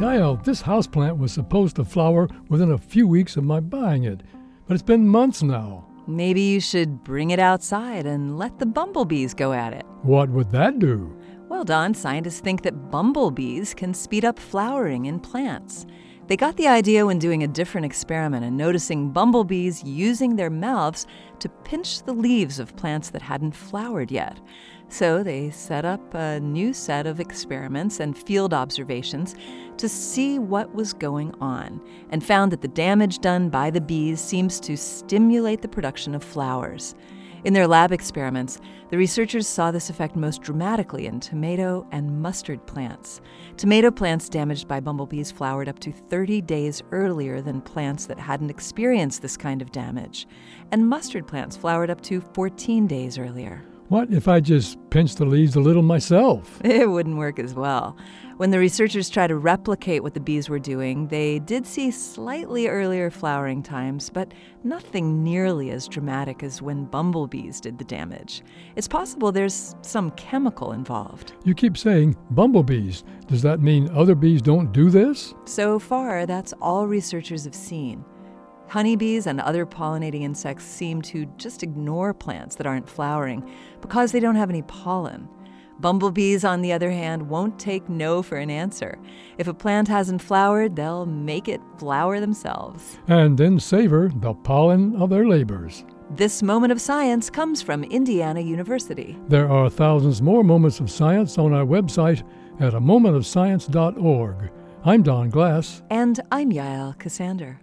Yael, this houseplant was supposed to flower within a few weeks of my buying it, but it's been months now. Maybe you should bring it outside and let the bumblebees go at it. What would that do? Well, Don, scientists think that bumblebees can speed up flowering in plants. They got the idea when doing a different experiment and noticing bumblebees using their mouths to pinch the leaves of plants that hadn't flowered yet. So they set up a new set of experiments and field observations to see what was going on and found that the damage done by the bees seems to stimulate the production of flowers. In their lab experiments, the researchers saw this effect most dramatically in tomato and mustard plants. Tomato plants damaged by bumblebees flowered up to 30 days earlier than plants that hadn't experienced this kind of damage, and mustard plants flowered up to 14 days earlier. What if I just pinch the leaves a little myself? It wouldn't work as well. When the researchers tried to replicate what the bees were doing, they did see slightly earlier flowering times, but nothing nearly as dramatic as when bumblebees did the damage. It's possible there's some chemical involved. You keep saying bumblebees. Does that mean other bees don't do this? So far, that's all researchers have seen. Honeybees and other pollinating insects seem to just ignore plants that aren't flowering because they don't have any pollen. Bumblebees, on the other hand, won't take no for an answer. If a plant hasn't flowered, they'll make it flower themselves. And then savor the pollen of their labors. This moment of science comes from Indiana University. There are thousands more moments of science on our website at a momentofscience.org. I'm Don Glass. And I'm Yael Ksander.